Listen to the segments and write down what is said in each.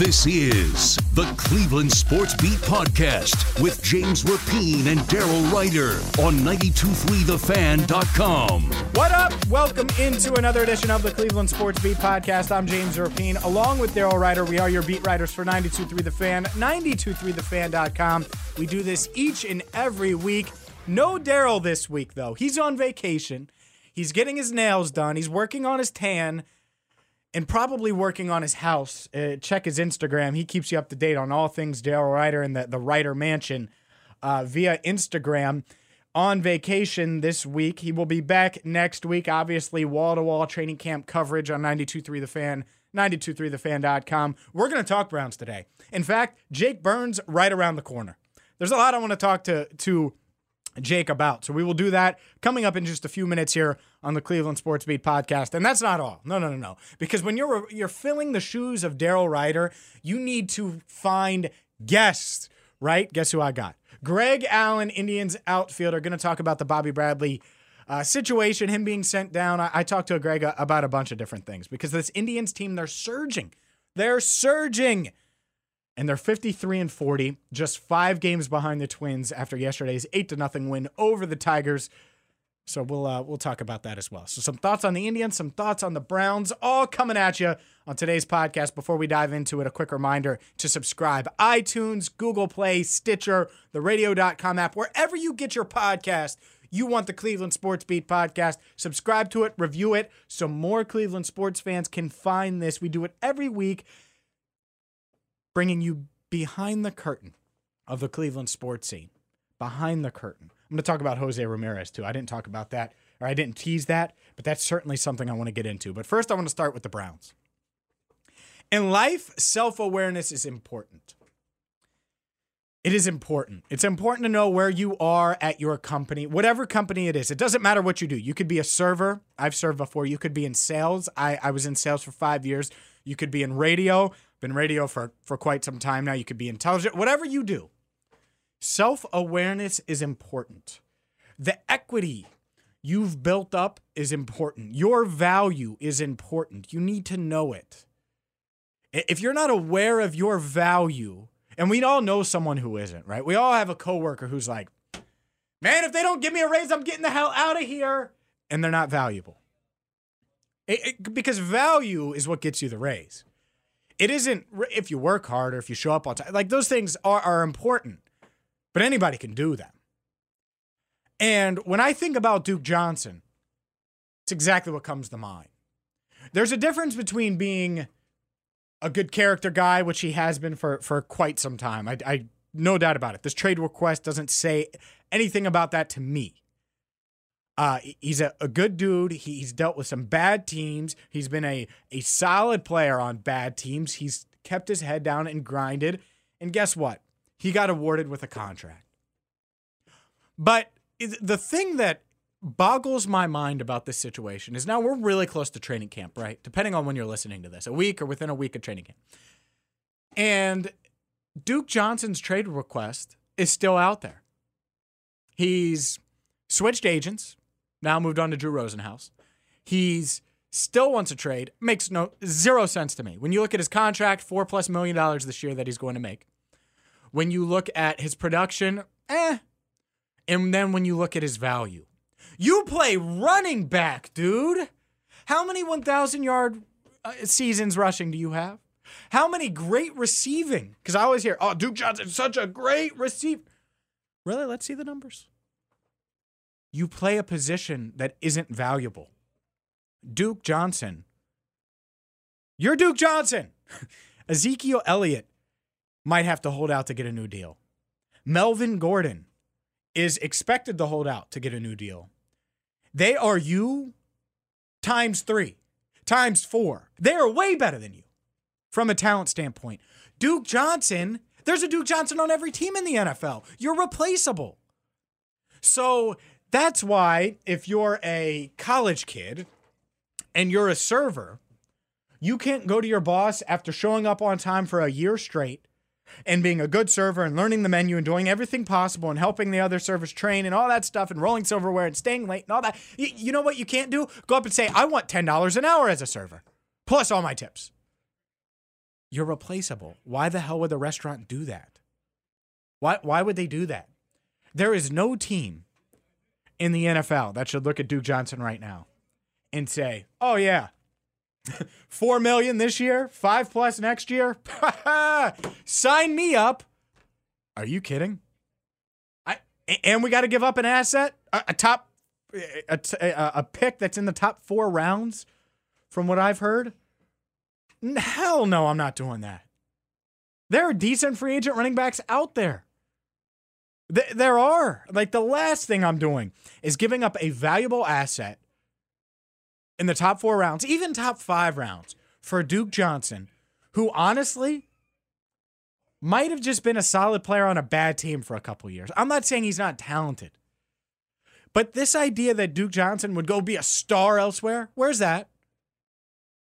This is the Cleveland Sports Beat Podcast with James Rapien and Daryl Ruiter on 923thefan.com. What up? Welcome into another edition of the Cleveland Sports Beat Podcast. I'm James Rapien. Along with Daryl Ruiter, we are your beat writers for 923 The Fan, 923thefan.com. We do this each and every week. No Daryl this week, though. He's on vacation. He's getting his nails done. He's working on his tan and probably working on his house. Uh, check his Instagram. He keeps you up to date on all things Daryl Ruiter and the, the Ruiter Mansion uh, via Instagram. On vacation this week. He will be back next week. Obviously, wall to wall training camp coverage on 923 The Fan, 923thefan.com. We're going to talk Browns today. In fact, Jake Burns right around the corner. There's a lot I want to talk to, to Jake about. So we will do that coming up in just a few minutes here on the Cleveland Sports Beat podcast. And that's not all. No, no, no, no. Because when you're you're filling the shoes of Daryl Ruiter, you need to find guests, right? Guess who I got? Greg Allen, Indians outfielder, going to talk about the Bobby Bradley uh, situation, him being sent down. I, I talked to Greg about a bunch of different things because this Indians team, they're surging. They're surging and they're 53 and 40, just five games behind the Twins after yesterday's eight to nothing win over the Tigers. So we'll uh, we'll talk about that as well. So some thoughts on the Indians, some thoughts on the Browns, all coming at you on today's podcast. Before we dive into it, a quick reminder to subscribe: iTunes, Google Play, Stitcher, the Radio.com app, wherever you get your podcast. You want the Cleveland Sports Beat podcast? Subscribe to it, review it, so more Cleveland sports fans can find this. We do it every week bringing you behind the curtain of the Cleveland sports scene. Behind the curtain. I'm going to talk about Jose Ramirez too. I didn't talk about that, or I didn't tease that, but that's certainly something I want to get into. But first, I want to start with the Browns. In life, self awareness is important. It is important. It's important to know where you are at your company, whatever company it is. It doesn't matter what you do. You could be a server. I've served before. You could be in sales. I, I was in sales for five years. You could be in radio been radio for for quite some time now. You could be intelligent, whatever you do. Self awareness is important. The equity you've built up is important. Your value is important. You need to know it. If you're not aware of your value, and we all know someone who isn't, right? We all have a coworker who's like, man, if they don't give me a raise, I'm getting the hell out of here. And they're not valuable. It, it, because value is what gets you the raise it isn't if you work hard or if you show up on time. Like those things are, are important, but anybody can do them. And when I think about Duke Johnson, it's exactly what comes to mind. There's a difference between being a good character guy, which he has been for, for quite some time. I, I no doubt about it. This trade request doesn't say anything about that to me. Uh, he's a, a good dude. He's dealt with some bad teams. He's been a, a solid player on bad teams. He's kept his head down and grinded. And guess what? He got awarded with a contract. But the thing that boggles my mind about this situation is now we're really close to training camp, right? Depending on when you're listening to this, a week or within a week of training camp. And Duke Johnson's trade request is still out there. He's switched agents now moved on to Drew Rosenhaus. He's still wants a trade. Makes no zero sense to me. When you look at his contract, four plus million dollars this year that he's going to make. When you look at his production, eh. And then when you look at his value, you play running back, dude. How many 1,000 yard uh, seasons rushing do you have? How many great receiving? Because I always hear, oh, Duke Johnson's such a great receiver. Really? Let's see the numbers you play a position that isn't valuable. Duke Johnson. You're Duke Johnson. Ezekiel Elliott might have to hold out to get a new deal. Melvin Gordon is expected to hold out to get a new deal. They are you times three, times four. They are way better than you from a talent standpoint. Duke Johnson, there's a Duke Johnson on every team in the NFL. You're replaceable. So that's why if you're a college kid and you're a server, you can't go to your boss after showing up on time for a year straight and being a good server and learning the menu and doing everything possible and helping the other servers train and all that stuff and rolling silverware and staying late and all that. You, you know what you can't do? Go up and say, I want $10 an hour as a server, plus all my tips. You're replaceable. Why the hell would the restaurant do that? Why, why would they do that? There is no team in the NFL that should look at Duke Johnson right now and say, oh, yeah, Four million this year, five plus next year. Sign me up. Are you kidding? I and we got to give up an asset, a, a top, a, a, a pick that's in the top four rounds, from what I've heard. Hell no, I'm not doing that. There are decent free agent running backs out there. There are. Like the last thing I'm doing is giving up a valuable asset in the top four rounds, even top five rounds for Duke Johnson, who honestly might have just been a solid player on a bad team for a couple years. I'm not saying he's not talented. But this idea that Duke Johnson would go be a star elsewhere, where's that?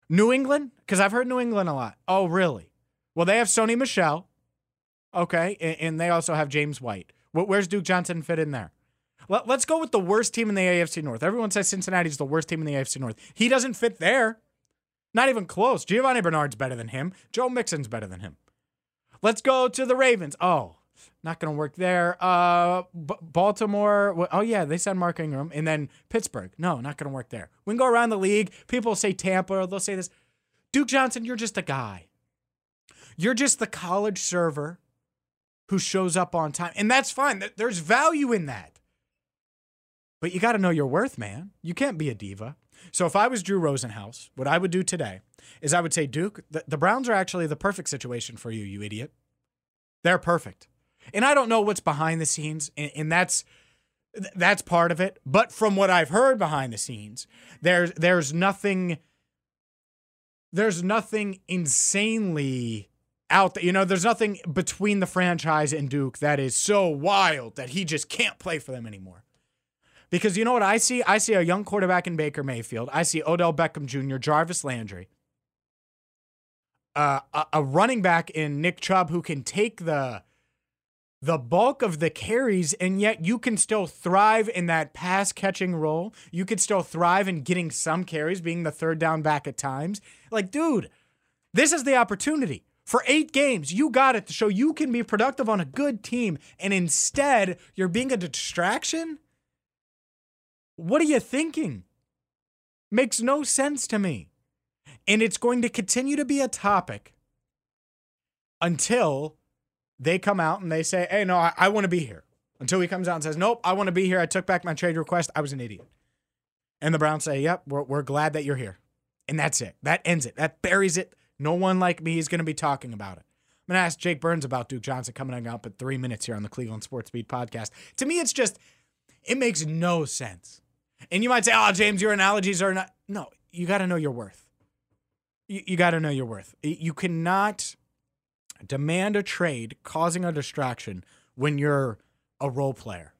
New England? Because I've heard New England a lot. Oh, really? Well, they have Sony Michel. Okay. And they also have James White. Where's Duke Johnson fit in there? Let, us go with the worst team in the AFC North. Everyone says Cincinnati's the worst team in the AFC North. He doesn't fit there. Not even close. Giovani Bernard's better than him. Joe Mixon's better than him. Let's go to the Ravens. Oh, not going to work there. Uh, B- Baltimore. Oh, yeah, they said Mark Ingram. And then Pittsburgh. No, not going to work there. We can go around the league. People say Tampa. They'll say this. Duke Johnson, you're just a guy. You're just the college server who shows up on time. And that's fine. There's value in that. But you got to know your worth, man. You can't be a diva. So if I was Drew Rosenhaus, what I would do today is I would say, Duke, the, the Browns are actually the perfect situation for you, you idiot. They're perfect. And I don't know what's behind the scenes, and, and that's that's part of it. But from what I've heard behind the scenes, there's there's nothing there's nothing insanely out there. You know, there's nothing between the franchise and Duke that is so wild that he just can't play for them anymore. Because you know what I see? I see a young quarterback in Baker Mayfield. I see Odell Beckham Jr., Jarvis Landry, uh, a, a running back in Nick Chubb who can take the the bulk of the carries, and yet you can still thrive in that pass catching role. You could still thrive in getting some carries, being the third down back at times. Like, dude, this is the opportunity. For eight games, you got it to show you can be productive on a good team, and instead, you're being a distraction. What are you thinking? Makes no sense to me. And it's going to continue to be a topic until they come out and they say, hey, no, I, I want to be here. Until he comes out and says, nope, I want to be here. I took back my trade request. I was an idiot. And the Browns say, yep, we're, we're glad that you're here. And that's it. That ends it. That buries it. No one like me is going to be talking about it. I'm going to ask Jake Burns about Duke Johnson coming up at three minutes here on the Cleveland Sports Beat podcast. To me, it's just, it makes no sense. And you might say, oh, James, your analogies are not. No, you got to know your worth. You, you got to know your worth. You cannot demand a trade causing a distraction when you're a role player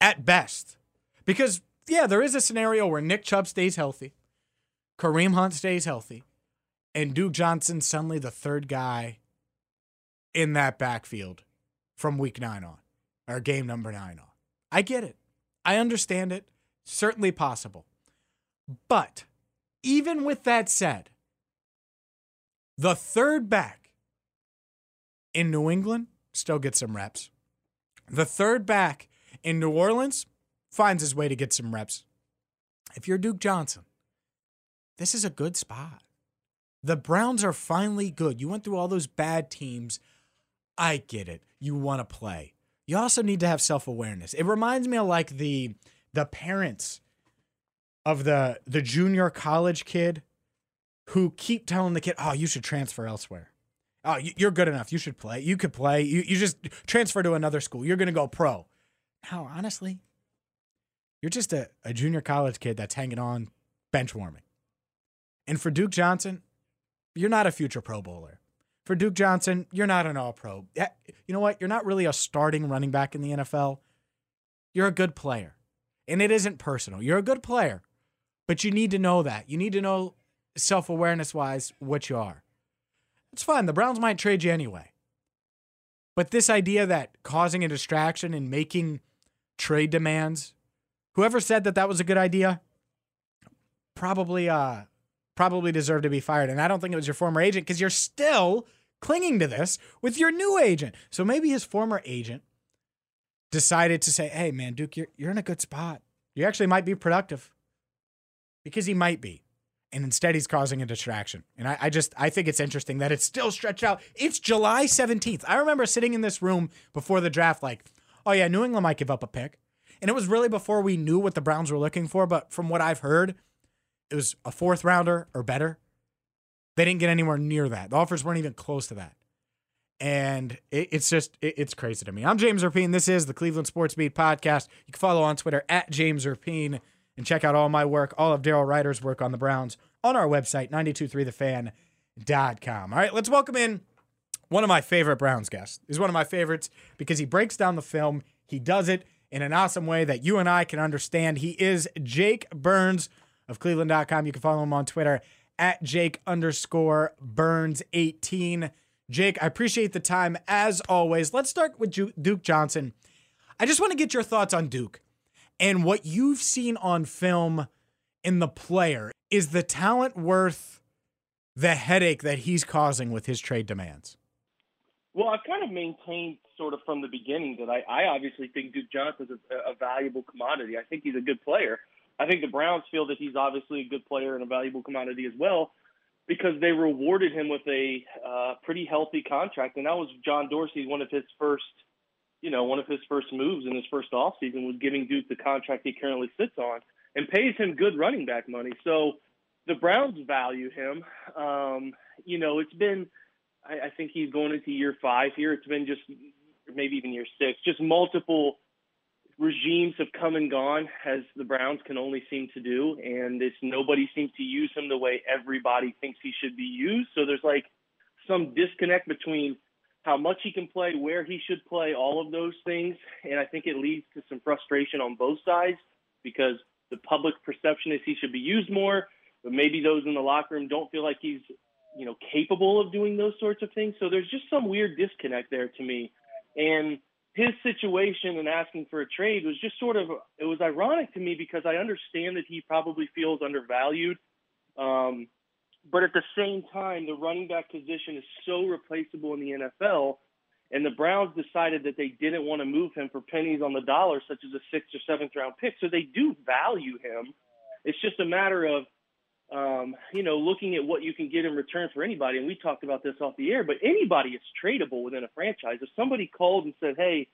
at best. Because, yeah, there is a scenario where Nick Chubb stays healthy, Kareem Hunt stays healthy, and Duke Johnson suddenly the third guy in that backfield from week nine on, or game number nine on. I get it. I understand it. Certainly possible. But even with that said, the third back in New England still gets some reps. The third back in New Orleans finds his way to get some reps. If you're Duke Johnson, this is a good spot. The Browns are finally good. You went through all those bad teams. I get it. You want to play. You also need to have self awareness. It reminds me of like the the parents of the the junior college kid who keep telling the kid, "Oh, you should transfer elsewhere. Oh, you're good enough. You should play. You could play. You you just transfer to another school. You're gonna go pro." Now, honestly, you're just a, a junior college kid that's hanging on bench warming. And for Duke Johnson, you're not a future Pro Bowler. For Duke Johnson, you're not an all pro. Eh, you know what? You're not really a starting running back in the NFL. You're a good player. And it isn't personal. You're a good player, but you need to know that. You need to know self awareness wise what you are. It's fine. The Browns might trade you anyway. But this idea that causing a distraction and making trade demands, whoever said that that was a good idea, probably uh probably deserved to be fired. And I don't think it was your former agent because you're still clinging to this with your new agent. So maybe his former agent decided to say, "Hey, man, Duke, you're you're in a good spot. You actually might be productive." Because he might be. And instead he's causing a distraction. And I, I just I think it's interesting that it's still stretched out. It's July 17th. I remember sitting in this room before the draft, like, oh yeah, New England might give up a pick. And it was really before we knew what the Browns were looking for, but from what I've heard, it was a fourth rounder or better. They didn't get anywhere near that. The offers weren't even close to that. And it, it's just, it, it's crazy to me. I'm James Rapien. This is the Cleveland Sports Beat podcast. You can follow on Twitter at James Rapien and check out all my work, all of Daryl Ruiter's work on the Browns on our website, 923thefan.com. All right, let's welcome in one of my favorite Browns guests. He's one of my favorites because he breaks down the film. He does it in an awesome way that you and I can understand. He is Jake Burns of Cleveland.com. You can follow him on Twitter at Jake underscore Burns 18. Jake, I appreciate the time as always. Let's start with Duke Johnson. I just want to get your thoughts on Duke and what you've seen on film in the player. Is the talent worth the headache that he's causing with his trade demands? Well, I've kind of maintained sort of from the beginning that I, I obviously think Duke Johnson's a, a valuable commodity. I think he's a good player. I think the Browns feel that he's obviously a good player and a valuable commodity as well because they rewarded him with a uh, pretty healthy contract, and that was John Dorsey, one of his first, you know, one of his first moves in his first offseason was giving Duke the contract he currently sits on and pays him good running back money. So the Browns value him. Um, you know, it's been, I, I think he's going into year five here. It's been just maybe even year six, just multiple regimes have come and gone as the Browns can only seem to do, and it's nobody seems to use him the way everybody thinks he should be used. So there's like some disconnect between how much he can play, where he should play, all of those things, and I think it leads to some frustration on both sides because the public perception is he should be used more, but maybe those in the locker room don't feel like he's you know capable of doing those sorts of things. So there's just some weird disconnect there to me, and his situation and asking for a trade was just sort of it was ironic to me because I understand that he probably feels undervalued. Um, but at the same time, the running back position is so replaceable in the NFL, and the Browns decided that they didn't want to move him for pennies on the dollar, such as a sixth or seventh round pick. So they do value him. It's just a matter of um, you know, looking at what you can get in return for anybody, and we talked about this off the air, but anybody is tradable within a franchise. If somebody called and said, hey,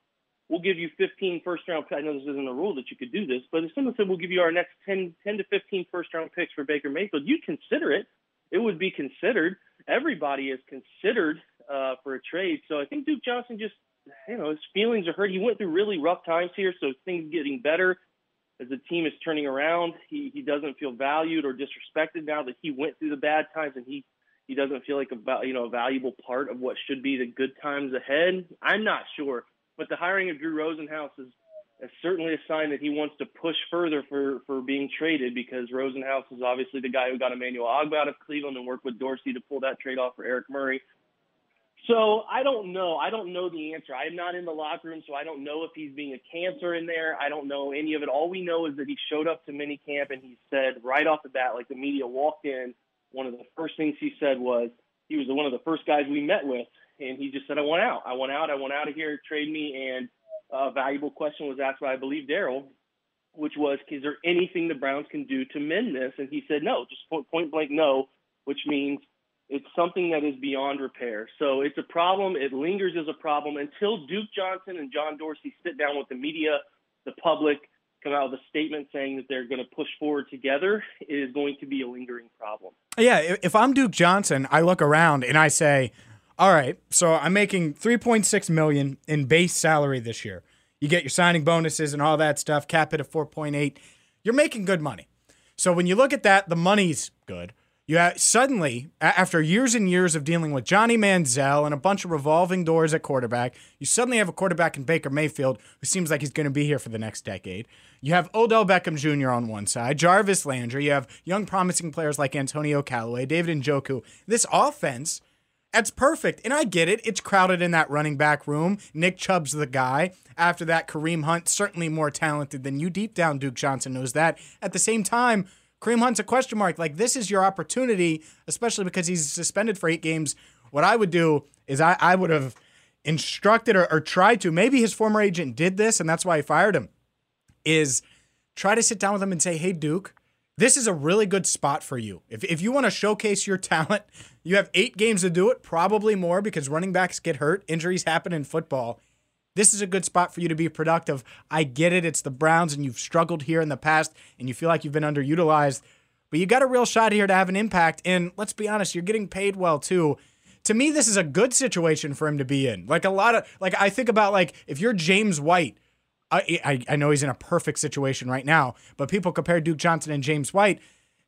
we'll give you 15 first round picks, I know this isn't a rule that you could do this, but if someone said, we'll give you our next 10, 10 to 15 first round picks for Baker Mayfield, you'd consider it. It would be considered. Everybody is considered uh, for a trade. So I think Duke Johnson just, you know, his feelings are hurt. He went through really rough times here, so things getting better as the team is turning around, he, he doesn't feel valued or disrespected now that he went through the bad times and he, he doesn't feel like a you know a valuable part of what should be the good times ahead. I'm not sure, but the hiring of Drew Rosenhaus is, is certainly a sign that he wants to push further for for being traded because Rosenhaus is obviously the guy who got Emmanuel Ogbah out of Cleveland and worked with Dorsey to pull that trade off for Eric Murray. So I don't know. I don't know the answer. I'm not in the locker room, so I don't know if he's being a cancer in there. I don't know any of it. All we know is that he showed up to minicamp and he said right off the bat, like the media walked in, one of the first things he said was he was one of the first guys we met with, and he just said, "I want out. I want out. I want out of here. Trade me." And a valuable question was asked by I believe Daryl, which was, "Is there anything the Browns can do to mend this?" And he said, "No, just point, point blank no," which means it's something that is beyond repair. So it's a problem. It lingers as a problem until Duke Johnson and John Dorsey sit down with the media, the public, come out with a statement saying that they're going to push forward together. It is going to be a lingering problem. Yeah, if I'm Duke Johnson, I look around and I say, "All right, so I'm making 3.6 million in base salary this year. You get your signing bonuses and all that stuff, cap it at 4.8. You're making good money. So when you look at that, the money's good. You suddenly, after years and years of dealing with Johnny Manziel and a bunch of revolving doors at quarterback, you suddenly have a quarterback in Baker Mayfield who seems like he's going to be here for the next decade. You have Odell Beckham Jr. on one side, Jarvis Landry. You have young, promising players like Antonio Callaway, David Njoku. This offense, that's perfect. And I get it. It's crowded in that running back room. Nick Chubb's the guy. After that, Kareem Hunt, certainly more talented than you. Deep down, Duke Johnson knows that. At the same time, Kareem Hunt's a question mark. Like, this is your opportunity, especially because he's suspended for eight games. What I would do is I, I would have instructed or, or tried to, maybe his former agent did this and that's why he fired him, is try to sit down with him and say, hey, Duke, this is a really good spot for you. If, if you want to showcase your talent, you have eight games to do it, probably more because running backs get hurt, injuries happen in football. This is a good spot for you to be productive. I get it. It's the Browns, and you've struggled here in the past, and you feel like you've been underutilized. But you got a real shot here to have an impact. And let's be honest, you're getting paid well too. To me, this is a good situation for him to be in. Like a lot of, like I think about like if you're James White, I, I, I know he's in a perfect situation right now, but people compare Duke Johnson and James White.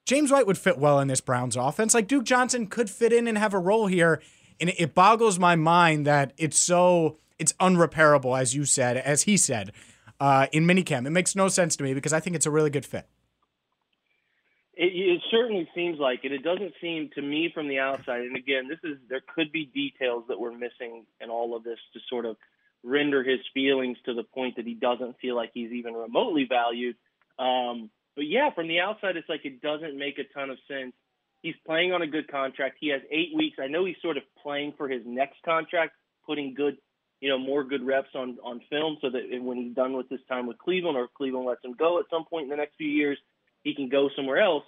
James White would fit well in this Browns offense. Like Duke Johnson could fit in and have a role here. And it, it boggles my mind that it's so it's unrepairable, as you said, as he said, uh, in minicamp. It makes no sense to me because I think it's a really good fit. It, it certainly seems like it. It doesn't seem to me from the outside. And again, this is there could be details that we're missing in all of this to sort of render his feelings to the point that he doesn't feel like he's even remotely valued. Um, but yeah, from the outside, it's like it doesn't make a ton of sense. He's playing on a good contract. He has eight weeks. I know he's sort of playing for his next contract, putting good, you know, more good reps on on film, so that when he's done with his time with Cleveland, or Cleveland lets him go at some point in the next few years, he can go somewhere else.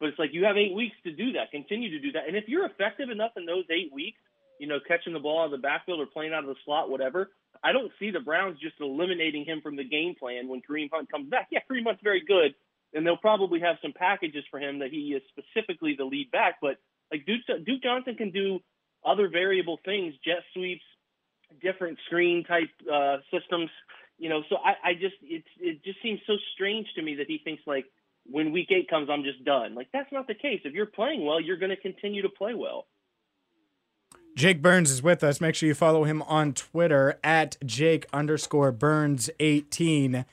But it's like you have eight weeks to do that. Continue to do that, and if you're effective enough in those eight weeks, you know, catching the ball out of the backfield or playing out of the slot, whatever. I don't see the Browns just eliminating him from the game plan when Kareem Hunt comes back. Yeah, Kareem Hunt's very good, and they'll probably have some packages for him that he is specifically the lead back. But like Duke, Duke Johnson can do other variable things, jet sweeps, different screen type uh, systems. You know, so I, I just it it just seems so strange to me that he thinks like when week eight comes, I'm just done. Like that's not the case. If you're playing well, you're going to continue to play well. Jake Burns is with us. Make sure you follow him on Twitter at Jake underscore Burns 18.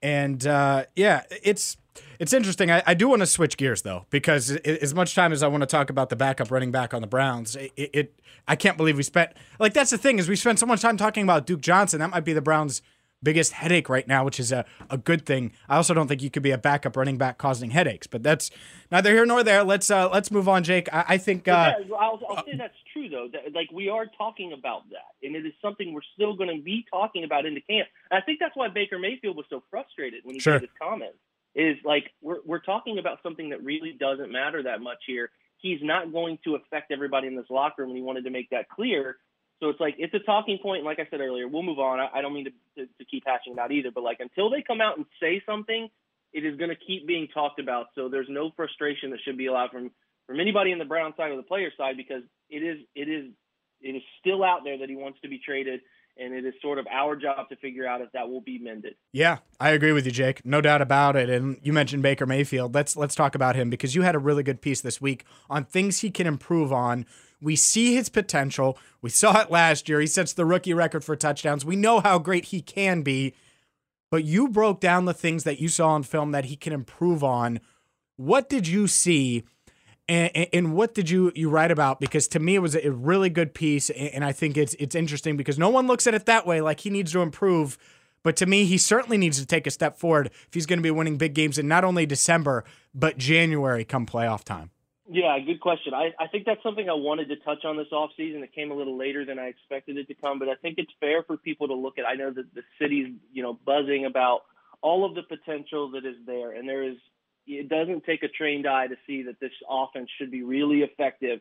And uh, yeah, it's it's interesting. I, I do want to switch gears though, because it, as much time as I want to talk about the backup running back on the Browns, it, it I can't believe we spent like that's the thing is we spent so much time talking about Duke Johnson. That might be the Browns' biggest headache right now, which is a, a good thing. I also don't think you could be a backup running back causing headaches, but that's neither here nor there. Let's uh, let's move on, Jake. I, I think uh, yeah, I'll, I'll say that's true though. That, like we are talking about that, and it is something we're still going to be talking about in the camp. And I think that's why Baker Mayfield was so frustrated when he Sure. made his comments. Is like we're we're talking about something that really doesn't matter that much here. He's not going to affect everybody in this locker room, and he wanted to make that clear. So it's like it's a talking point. Like I said earlier, we'll move on. I, I don't mean to, to, to keep hashing it out either, but like until they come out and say something, it is going to keep being talked about. So there's no frustration that should be allowed from from anybody in the Brown side or the player side because it is it is it is still out there that he wants to be traded, and it is sort of our job to figure out if that will be mended. Yeah, I agree with you, Jake. No doubt about it. And you mentioned Baker Mayfield. Let's let's talk about him because you had a really good piece this week on things he can improve on. We see his potential. We saw it last year. He sets the rookie record for touchdowns. We know how great he can be. But you broke down the things that you saw on film that he can improve on. What did you see? And, and- what did you you write about? Because to me, it was a really good piece, and and I think it's it's interesting because no one looks at it that way. Like he needs to improve, but to me, he certainly needs to take a step forward if he's going to be winning big games in not only December but January come playoff time. Yeah, good question. I, I think that's something I wanted to touch on this offseason. It came a little later than I expected it to come, but I think it's fair for people to look at. I know that the city's, you know, buzzing about all of the potential that is there, and there is. It doesn't take a trained eye to see that this offense should be really effective.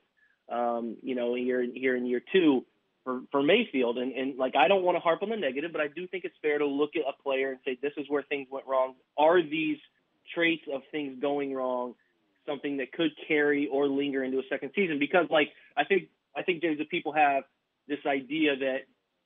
Um, you know, here here in year two for for Mayfield, and and like I don't want to harp on the negative, but I do think it's fair to look at a player and say this is where things went wrong. Are these traits of things going wrong something that could carry or linger into a second season because like I think I think James that people have this idea that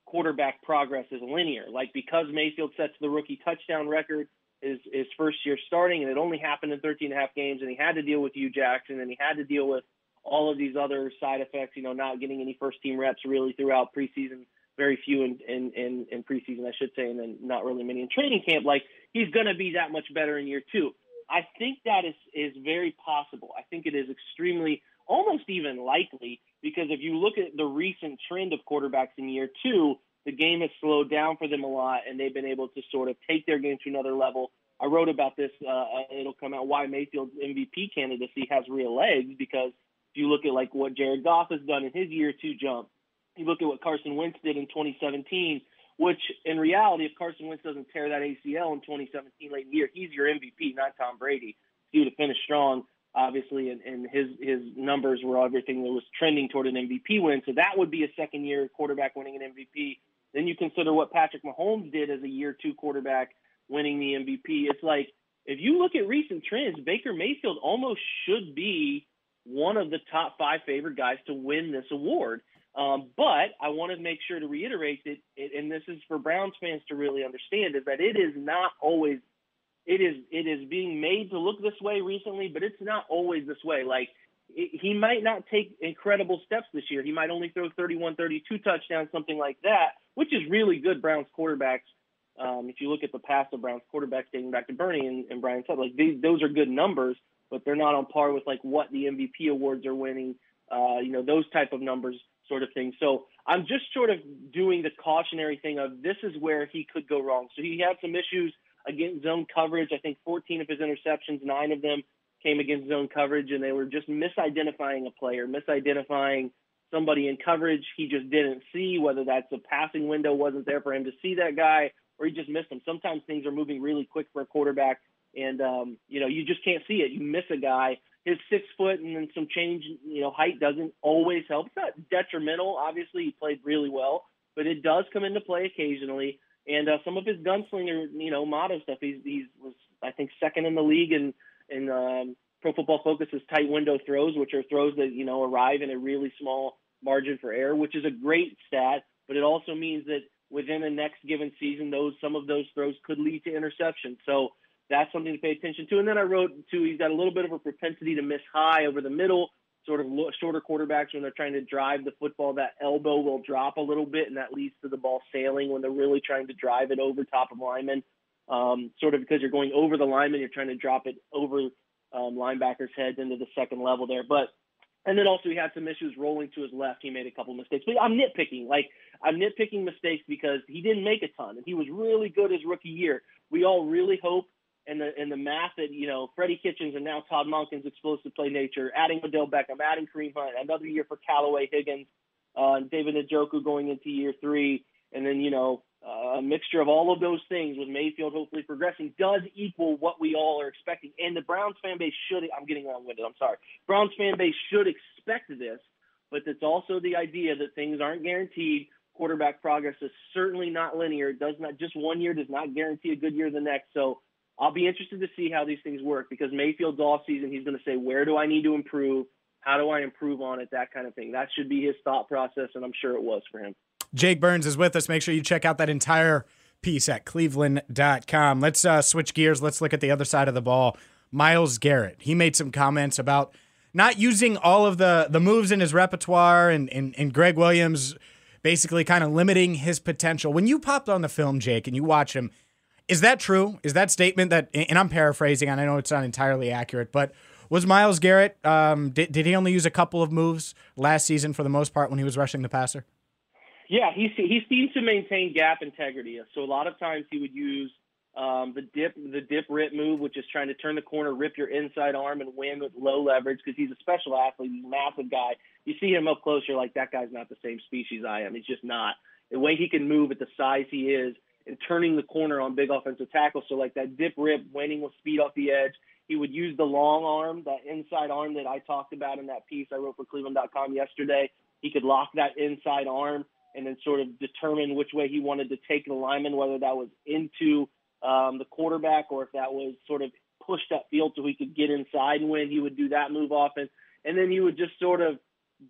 quarterback progress is linear. Like because Mayfield sets the rookie touchdown record his his first year starting, and it only happened in 13 and a half games, and he had to deal with Hue Jackson, and he had to deal with all of these other side effects. You know, not getting any first team reps really throughout preseason, very few in in in, in preseason, I should say, and then not really many in training camp. Like he's going to be that much better in year two. I think that is is very possible. I think it is extremely, almost even likely, because if you look at the recent trend of quarterbacks in year two, the game has slowed down for them a lot, and they've been able to sort of take their game to another level. I wrote about this. Uh, it'll come out why Mayfield's MVP candidacy has real legs because if you look at like what Jared Goff has done in his year two jump, you look at what Carson Wentz did in 2017 which in reality, if Carson Wentz doesn't tear that ACL in 2017 late in the year, he's your MVP, not Tom Brady. He would have finished strong, obviously, and, and his his numbers were everything that was trending toward an MVP win. So that would be a second year quarterback winning an MVP. Then you consider what Patrick Mahomes did as a year two quarterback winning the MVP. It's like if you look at recent trends, Baker Mayfield almost should be one of the top five favorite guys to win this award. Um, but I want to make sure to reiterate that, and this is for Browns fans to really understand, is that it is not always, it is it is being made to look this way recently, but it's not always this way. Like he might not take incredible steps this year. He might only throw 31, 32 touchdowns, something like that, which is really good Browns quarterbacks. Um, if you look at the past of Browns quarterbacks dating back to Bernie and, and Brian Sipe, like these, those are good numbers, but they're not on par with like what the MVP awards are winning. Uh, you know, those type of numbers sort of thing. So I'm just sort of doing the cautionary thing of this is where he could go wrong. So he had some issues against zone coverage. I think 14 of his interceptions, nine of them came against zone coverage, and they were just misidentifying a player, misidentifying somebody in coverage he just didn't see, whether that's a passing window wasn't there for him to see that guy or he just missed him. Sometimes things are moving really quick for a quarterback, and um, you know you just can't see it. You miss a guy, his six foot and then some change, you know, height doesn't always help. It's not detrimental. Obviously, he played really well, but it does come into play occasionally. And uh, some of his gunslinger, you know, motto stuff. He's he's was I think second in the league in in um, Pro Football Focus's tight window throws, which are throws that you know arrive in a really small margin for error, which is a great stat. But it also means that within the next given season, those some of those throws could lead to interception. So that's something to pay attention to. And then I wrote too, he's got a little bit of a propensity to miss high over the middle, sort of shorter quarterbacks when they're trying to drive the football. That elbow will drop a little bit, and that leads to the ball sailing when they're really trying to drive it over top of linemen. Um, sort of because you're going over the lineman, you're trying to drop it over um, linebackers' heads into the second level there. But and then also he had some issues rolling to his left. He made a couple mistakes. But I'm nitpicking. Like I'm nitpicking mistakes because he didn't make a ton, and he was really good his rookie year. We all really hope and the and the math that you know Freddie Kitchens and now Todd Monken's explosive play nature, adding Odell Beckham, adding Kareem Hunt, another year for Callaway Higgins, uh, David Njoku going into year three, and then you know uh, a mixture of all of those things with Mayfield hopefully progressing does equal what we all are expecting. And the Browns fan base should I'm getting long-winded. I'm sorry. Browns fan base should expect this, but it's also the idea that things aren't guaranteed. Quarterback progress is certainly not linear. It does not just one year does not guarantee a good year the next. So I'll be interested to see how these things work because Mayfield's off season. He's going to say, where do I need to improve? How do I improve on it? That kind of thing. That should be his thought process, and I'm sure it was for him. Jake Burns is with us. Make sure you check out that entire piece at cleveland.com. Let's uh, switch gears. Let's look at the other side of the ball. Myles Garrett. He made some comments about not using all of the, the moves in his repertoire and, and, and Gregg Williams basically kind of limiting his potential. When you popped on the film, Jake, and you watch him, is that true? Is that statement that, and I'm paraphrasing, and I know it's not entirely accurate, but was Myles Garrett, um, did, did he only use a couple of moves last season for the most part when he was rushing the passer? Yeah, he, he seems to maintain gap integrity. So a lot of times he would use um, the dip the dip rip move, which is trying to turn the corner, rip your inside arm, and win with low leverage because he's a special athlete, massive guy. You see him up close, you're like, that guy's not the same species I am. He's just not. The way he can move at the size he is, and turning the corner on big offensive tackles. So like that dip rip, winning with speed off the edge. He would use the long arm, that inside arm that I talked about in that piece I wrote for Cleveland.com yesterday. He could lock that inside arm and then sort of determine which way he wanted to take the lineman, whether that was into um, the quarterback or if that was sort of pushed upfield so he could get inside and win. He would do that move often. And then he would just sort of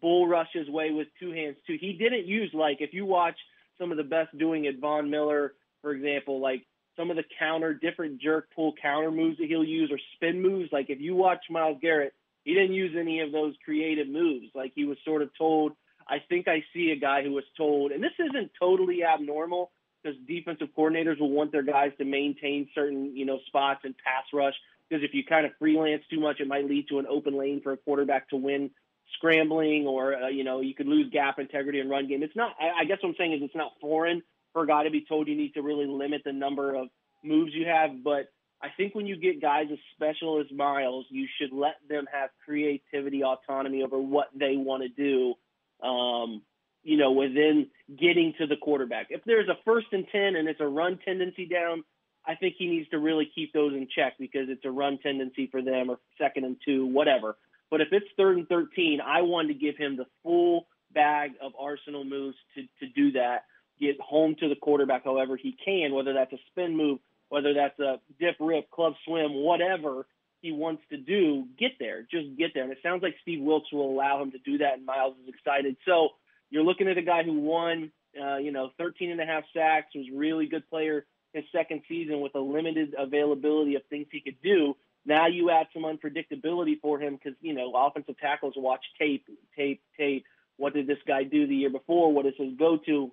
bull rush his way with two hands too. He didn't use like if you watch some of the best doing it. Von Miller, for example, like some of the counter, different jerk pull counter moves that he'll use or spin moves. Like if you watch Myles Garrett, he didn't use any of those creative moves. Like he was sort of told. I think I see a guy who was told, and this isn't totally abnormal because defensive coordinators will want their guys to maintain certain, you know, spots and pass rush. Because if you kind of freelance too much, it might lead to an open lane for a quarterback to win scrambling, or uh, you know, you could lose gap integrity and run game. It's not. I, I guess what I'm saying is it's not foreign for a guy to be told you need to really limit the number of moves you have, but I think when you get guys as special as Myles, you should let them have creativity, autonomy over what they want to do. Um, you know, within getting to the quarterback. If there's a first and 10 and it's a run tendency down, I think he needs to really keep those in check because it's a run tendency for them or second and two, whatever. But if it's third and 13, I want to give him the full bag of arsenal moves to, to do that, get home to the quarterback however he can, whether that's a spin move, whether that's a dip, rip, club swim, whatever he wants to do, get there. Just get there. And it sounds like Steve Wilks will allow him to do that, and Myles is excited. So you're looking at a guy who won, uh, you know, 13 and a half sacks, was really good player his second season with a limited availability of things he could do. Now you add some unpredictability for him because, you know, offensive tackles watch tape, tape, tape. What did this guy do the year before? What is his go to?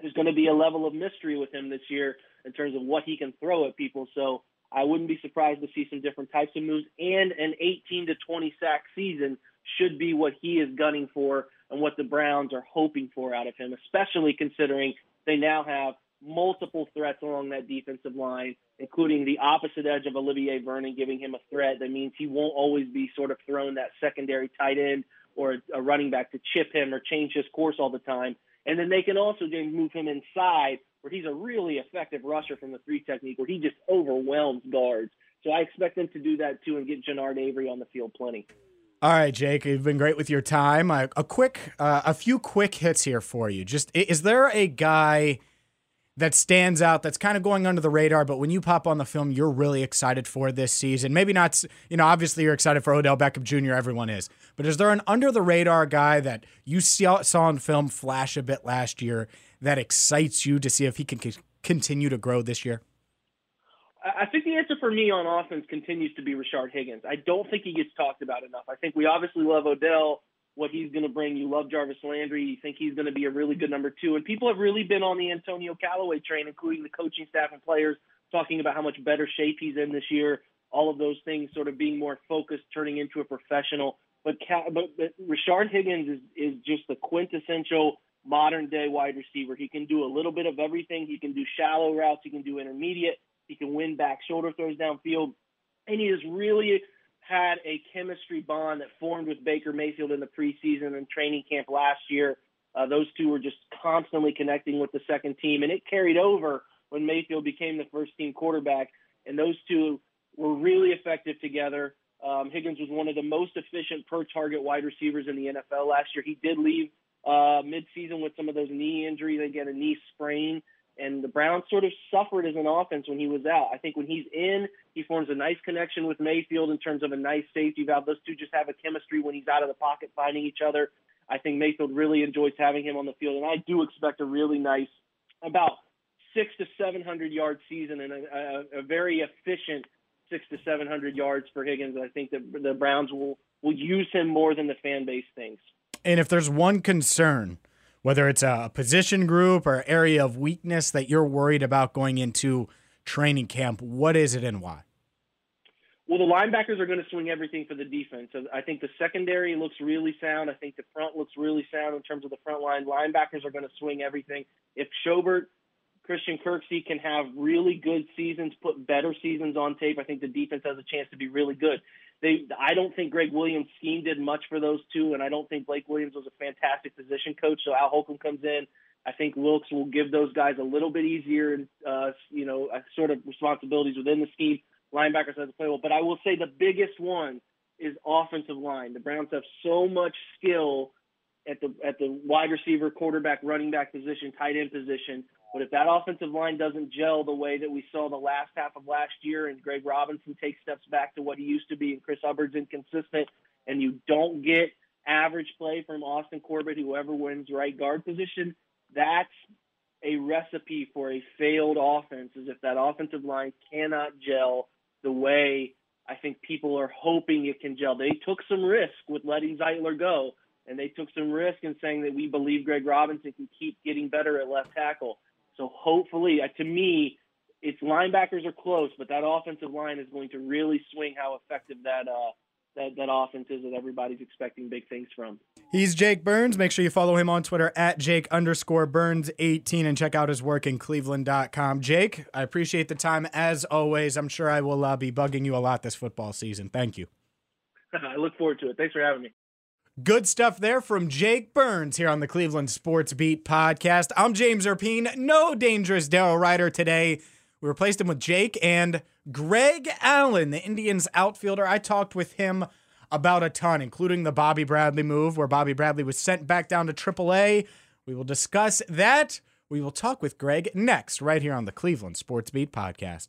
There's going to be a level of mystery with him this year in terms of what he can throw at people. So I wouldn't be surprised to see some different types of moves. And an 18 to 20 sack season should be what he is gunning for and what the Browns are hoping for out of him, especially considering they now have multiple threats along that defensive line, including the opposite edge of Olivier Vernon, giving him a threat that means he won't always be sort of thrown that secondary tight end or a running back to chip him or change his course all the time. And then they can also move him inside where he's a really effective rusher from the three technique where he just overwhelms guards. So I expect them to do that too and get Genard Avery on the field plenty. All right, Jake, you've been great with your time. A, a quick, uh, a few quick hits here for you. Just is there a guy that stands out that's kind of going under the radar, but when you pop on the film, you're really excited for this season? Maybe not, you know, obviously you're excited for Odell Beckham Jr., everyone is, but is there an under the radar guy that you saw, saw in film flash a bit last year that excites you to see if he can c- continue to grow this year? I think the answer for me on offense continues to be Rashard Higgins. I don't think he gets talked about enough. I think we obviously love Odell what he's going to bring. You love Jarvis Landry. You think he's going to be a really good number two. And people have really been on the Antonio Callaway train, including the coaching staff and players, talking about how much better shape he's in this year. All of those things sort of being more focused, turning into a professional. But, but, but Rashard Higgins is, is just the quintessential modern day wide receiver. He can do a little bit of everything. He can do shallow routes. He can do intermediate. He can win back shoulder throws downfield. And he has really had a chemistry bond that formed with Baker Mayfield in the preseason and training camp last year. Uh, those two were just constantly connecting with the second team, and it carried over when Mayfield became the first team quarterback. And those two were really effective together. Um, Higgins was one of the most efficient per target wide receivers in the NFL last year. He did leave uh, midseason with some of those knee injuries. Again, a knee sprain and the Browns sort of suffered as an offense when he was out. I think when he's in, he forms a nice connection with Mayfield in terms of a nice safety valve. Those two just have a chemistry when he's out of the pocket finding each other. I think Mayfield really enjoys having him on the field, and I do expect a really nice, about six to seven hundred yard season and a, a, a very efficient six to seven hundred yards for Higgins. I think that the Browns will will use him more than the fan base thinks. And if there's one concern whether it's a position group or area of weakness that you're worried about going into training camp, what is it and why? Well, the linebackers are going to swing everything for the defense. I think the secondary looks really sound. I think the front looks really sound in terms of the front line. Linebackers are going to swing everything. If Schobert, Christian Kirksey can have really good seasons, put better seasons on tape, I think the defense has a chance to be really good. They, I don't think Gregg Williams' scheme did much for those two, and I don't think Blake Williams was a fantastic position coach. So Al Holcomb comes in. I think Wilks will give those guys a little bit easier, uh, you know, uh, sort of responsibilities within the scheme. Linebackers have to play well, but I will say the biggest one is offensive line. The Browns have so much skill at the at the wide receiver, quarterback, running back position, tight end position but if that offensive line doesn't gel the way that we saw the last half of last year, and Greg Robinson takes steps back to what he used to be, and Chris Hubbard's inconsistent, and you don't get average play from Austin Corbett, whoever wins right guard position, that's a recipe for a failed offense is if that offensive line cannot gel the way I think people are hoping it can gel. They took some risk with letting Zeitler go, and they took some risk in saying that we believe Greg Robinson can keep getting better at left tackle. So hopefully, uh, to me, its linebackers are close, but that offensive line is going to really swing how effective that uh, that that offense is that everybody's expecting big things from. He's Jake Burns. Make sure you follow him on Twitter at Jake underscore Burns 18 and check out his work in cleveland.com. Jake, I appreciate the time as always. I'm sure I will uh, be bugging you a lot this football season. Thank you. I look forward to it. Thanks for having me. Good stuff there from Jake Burns here on the Cleveland Sports Beat podcast. I'm James Rapien. No dangerous Daryl Ruiter today. We replaced him with Jake and Greg Allen, the Indians outfielder. I talked with him about a ton, including the Bobby Bradley move, where Bobby Bradley was sent back down to AAA. We will discuss that. We will talk with Greg next, right here on the Cleveland Sports Beat podcast.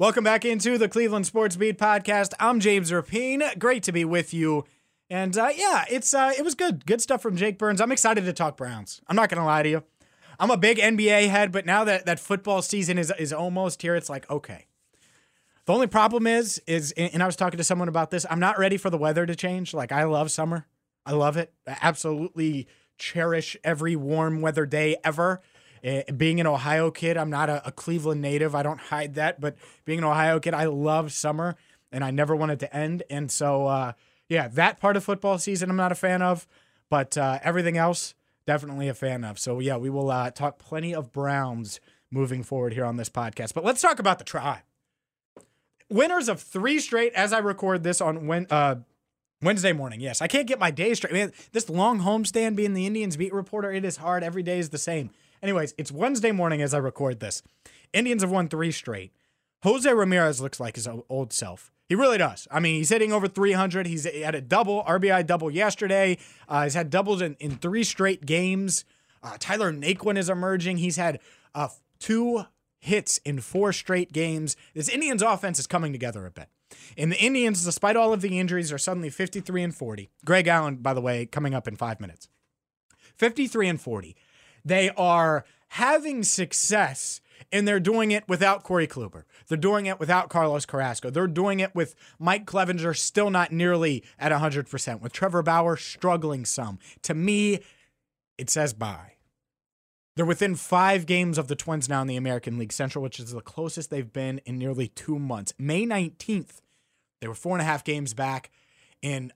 Welcome back into the Cleveland Sports Beat podcast. I'm James Rapien. Great to be with you. And uh, yeah, it's uh, it was good. Good stuff from Jake Burns. I'm excited to talk Browns. I'm not gonna lie to you. I'm a big NBA head, but now that that football season is is almost here, it's like okay. The only problem is is and I was talking to someone about this. I'm not ready for the weather to change. Like I love summer. I love it. I absolutely cherish every warm weather day ever. Uh, being an Ohio kid, I'm not a, a, Cleveland native. I don't hide that, but being an Ohio kid, I love summer and I never want it to end. And so, uh, yeah, that part of football season I'm not a fan of, but uh, everything else, definitely a fan of. So, yeah, we will uh, talk plenty of Browns moving forward here on this podcast. But let's talk about the tribe. Winners of three straight as I record this on when, uh, Wednesday morning, yes. I can't get my day straight. Man, this long homestand being the Indians beat reporter, it is hard. Every day is the same. Anyways, it's Wednesday morning as I record this. Indians have won three straight. Jose Ramirez looks like his old self. He really does. I mean, he's hitting over 300. He's had a double, RBI double yesterday. Uh, he's had doubles in, in three straight games. Uh, Tyler Naquin is emerging. He's had uh, two hits in four straight games. This Indians offense is coming together a bit. And the Indians, despite all of the injuries, are suddenly 53 and 40. Greg Allen, by the way, coming up in five minutes. 53 and 40. They are having success and they're doing it without Corey Kluber. They're doing it without Carlos Carrasco. They're doing it with Mike Clevinger still not nearly at 100%, with Trevor Bauer struggling some. To me, it says buy. They're within five games of the Twins now in the American League Central, which is the closest they've been in nearly two months. May 19th, they were four and a half games back, and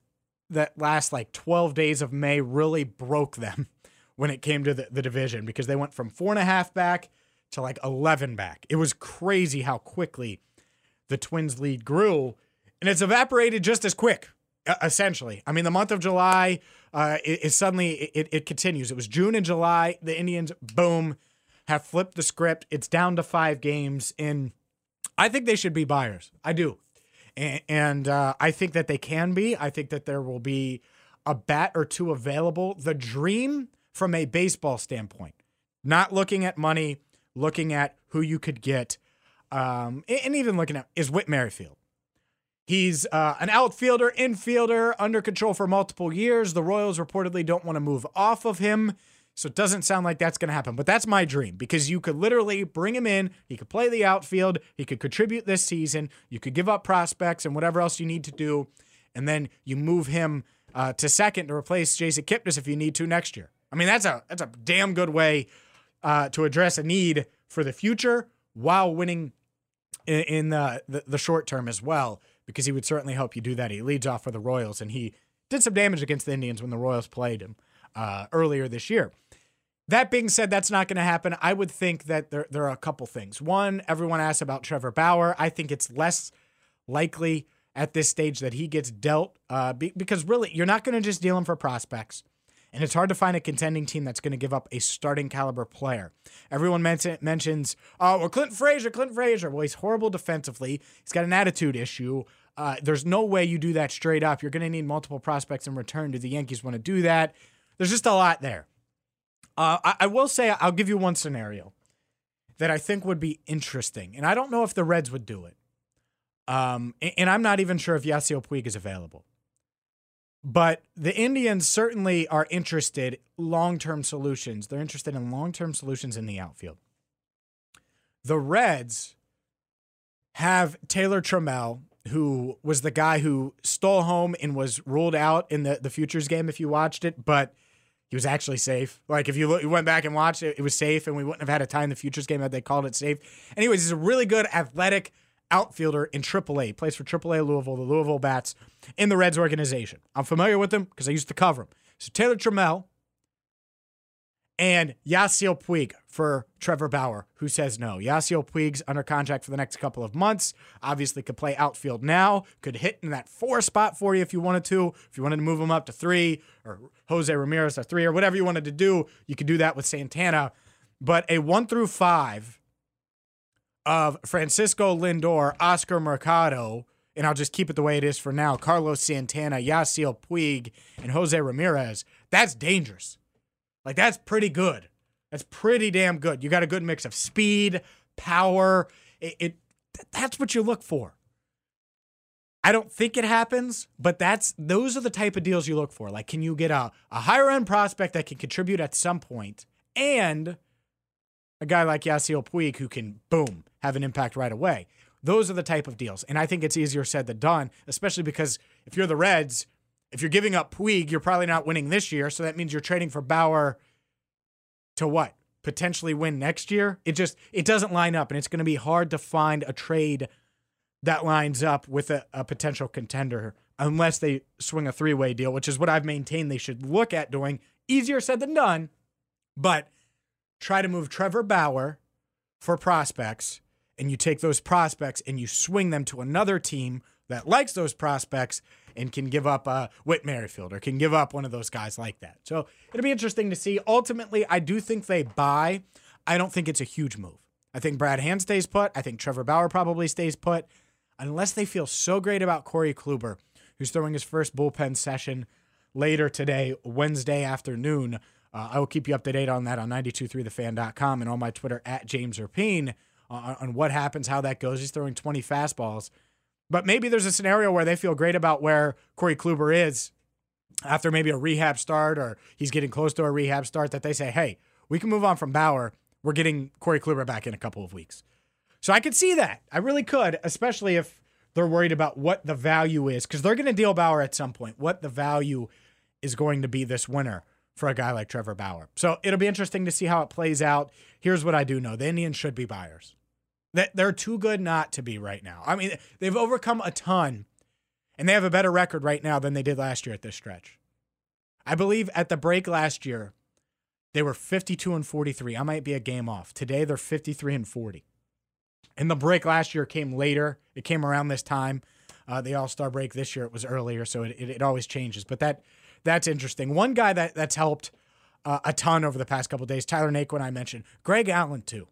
that last like 12 days of May really broke them when it came to the, the division because they went from four and a half back to like 11 back. It was crazy how quickly the Twins lead grew, and it's evaporated just as quick, essentially. I mean, the month of July uh, is suddenly, it, it continues. It was June and July. The Indians, boom, have flipped the script. It's down to five games, and I think they should be buyers. I do. And, uh, I think that they can be. I think that there will be a bat or two available. The dream from a baseball standpoint, not looking at money, looking at who you could get, um, and even looking at is Whit Merrifield. He's uh, an outfielder, infielder, under control for multiple years. The Royals reportedly don't want to move off of him. So it doesn't sound like that's going to happen. But that's my dream because you could literally bring him in. He could play the outfield. He could contribute this season. You could give up prospects and whatever else you need to do. And then you move him uh, to second to replace Jason Kipnis if you need to next year. I mean, that's a that's a damn good way uh, to address a need for the future while winning in, in the, the the short term as well because he would certainly help you do that. He leads off for the Royals and he did some damage against the Indians when the Royals played him uh, earlier this year. That being said, that's not going to happen. I would think that there, there are a couple things. One, everyone asks about Trevor Bauer. I think it's less likely at this stage that he gets dealt uh, be, because really, you're not going to just deal him for prospects. And it's hard to find a contending team that's going to give up a starting caliber player. Everyone men- mentions, oh, well, Clinton Frazier, Clinton Frazier. Well, he's horrible defensively. He's got an attitude issue. Uh, there's no way you do that straight up. You're going to need multiple prospects in return. Do the Yankees want to do that? There's just a lot there. Uh, I, I will say, I'll give you one scenario that I think would be interesting. And I don't know if the Reds would do it. Um, and I'm not even sure if Yasiel Puig is available. But the Indians certainly are interested long-term solutions. They're interested in long-term solutions in the outfield. The Reds have Taylor Trammell, who was the guy who stole home and was ruled out in the, the futures game if you watched it, but he was actually safe. Like if you, look, you went back and watched it, it was safe, and we wouldn't have had a tie in the futures game had they called it safe. Anyways, he's a really good athletic outfielder in AAA. Plays for AAA Louisville, the Louisville Bats, in the Reds organization. I'm familiar with him because I used to cover him. So Taylor Trammell and Yasiel Puig for Trevor Bauer, who says no. Yasiel Puig's under contract for the next couple of months. Obviously, could play outfield now. Could hit in that four spot for you if you wanted to. If you wanted to move him up to three, or Jose Ramirez to three, or whatever you wanted to do, you could do that with Santana. But a one through five of Francisco Lindor, Oscar Mercado, and I'll just keep it the way it is for now Carlos Santana, Yasiel Puig, and Jose Ramirez, that's dangerous. Like, that's pretty good. That's pretty damn good. You got a good mix of speed, power. It, it that's what you look for. I don't think it happens, but that's those are the type of deals you look for. Like, can you get a, a higher end prospect that can contribute at some point and a guy like Yasiel Puig who can boom have an impact right away. Those are the type of deals. And I think it's easier said than done, especially because if you're the Reds, if you're giving up Puig, you're probably not winning this year. So that means you're trading for Bauer to what? Potentially win next year? It just it doesn't line up and it's going to be hard to find a trade that lines up with a, a potential contender unless they swing a three-way deal, which is what I've maintained they should look at doing. Easier said than done, but try to move Trevor Bauer for prospects and you take those prospects and you swing them to another team that likes those prospects and can give up a Whit Merrifield or can give up one of those guys like that. So it'll be interesting to see. Ultimately, I do think they buy. I don't think it's a huge move. I think Brad Hand stays put. I think Trevor Bauer probably stays put, unless they feel so great about Corey Kluber, who's throwing his first bullpen session later today, Wednesday afternoon. Uh, I will keep you up to date on that on 923thefan.com and on my Twitter at James Rapien on, on what happens, how that goes. He's throwing 20 fastballs. But maybe there's a scenario where they feel great about where Corey Kluber is after maybe a rehab start or he's getting close to a rehab start that they say, hey, we can move on from Bauer. We're getting Corey Kluber back in a couple of weeks. So I could see that. I really could, especially if they're worried about what the value is, because they're going to deal Bauer at some point, what the value is going to be this winter for a guy like Trevor Bauer. So it'll be interesting to see how it plays out. Here's what I do know the Indians should be buyers. They're too good not to be right now. I mean, they've overcome a ton, and they have a better record right now than they did last year at this stretch. I believe at the break last year, they were 52 and 43. I might be a game off. Today, they're 53 and 40. And the break last year came later. It came around this time. Uh, the All Star break this year, it was earlier, so it, it, it always changes. But that that's interesting. One guy that that's helped uh, a ton over the past couple days, Tyler Naquin, I mentioned, Greg Allen too,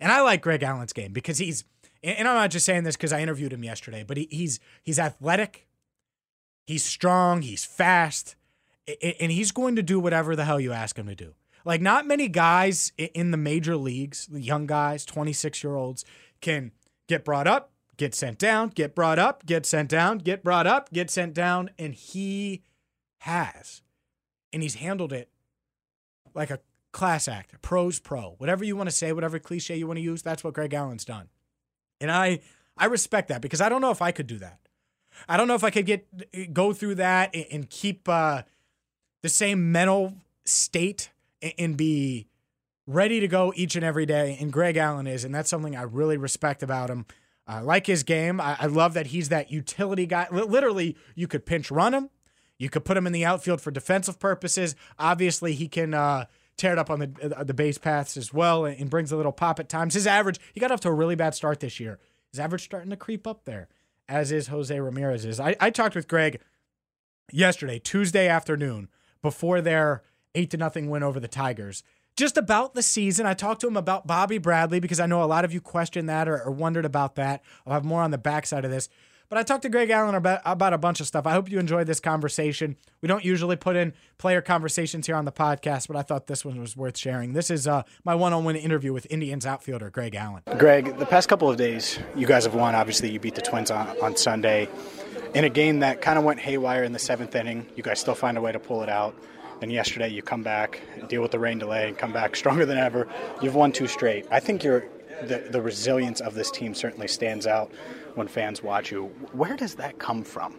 and I like Greg Allen's game because he's, and I'm not just saying this because I interviewed him yesterday, but he, he's he's athletic, he's strong, he's fast, and he's going to do whatever the hell you ask him to do. Like not many guys in the major leagues, the young guys, 26 year olds, can get brought up, get sent down, get brought up, get sent down, get brought up, get sent down, and he has. And he's handled it like a class act, a pro's pro. Whatever you want to say, whatever cliche you want to use, that's what Greg Allen's done. And I I respect that because I don't know if I could do that. I don't know if I could get go through that and, keep uh, the same mental state and, be ready to go each and every day. And Greg Allen is, and that's something I really respect about him. I like his game. I, love that he's that utility guy. Li- literally, you could pinch run him. You could put him in the outfield for defensive purposes. Obviously, he can uh, tear it up on the uh, the base paths as well and, and brings a little pop at times. His average, he got off to a really bad start this year. His average starting to creep up there, as is Jose Ramirez's. I, I talked with Greg yesterday, Tuesday afternoon, before their eight to nothing win over the Tigers. Just about the season, I talked to him about Bobby Bradley because I know a lot of you questioned that or, or wondered about that. I'll have more on the backside of this. But I talked to Greg Allen about, about a bunch of stuff. I hope you enjoyed this conversation. We don't usually put in player conversations here on the podcast, but I thought this one was worth sharing. This is uh, my one on one interview with Indians outfielder Greg Allen. Greg, the past couple of days, you guys have won. Obviously, you beat the Twins on, on Sunday. In a game that kind of went haywire in the seventh inning, you guys still find a way to pull it out. And yesterday, you come back, deal with the rain delay, and come back stronger than ever. You've won two straight. I think you're, the, the resilience of this team certainly stands out when fans watch you. Where does that come from?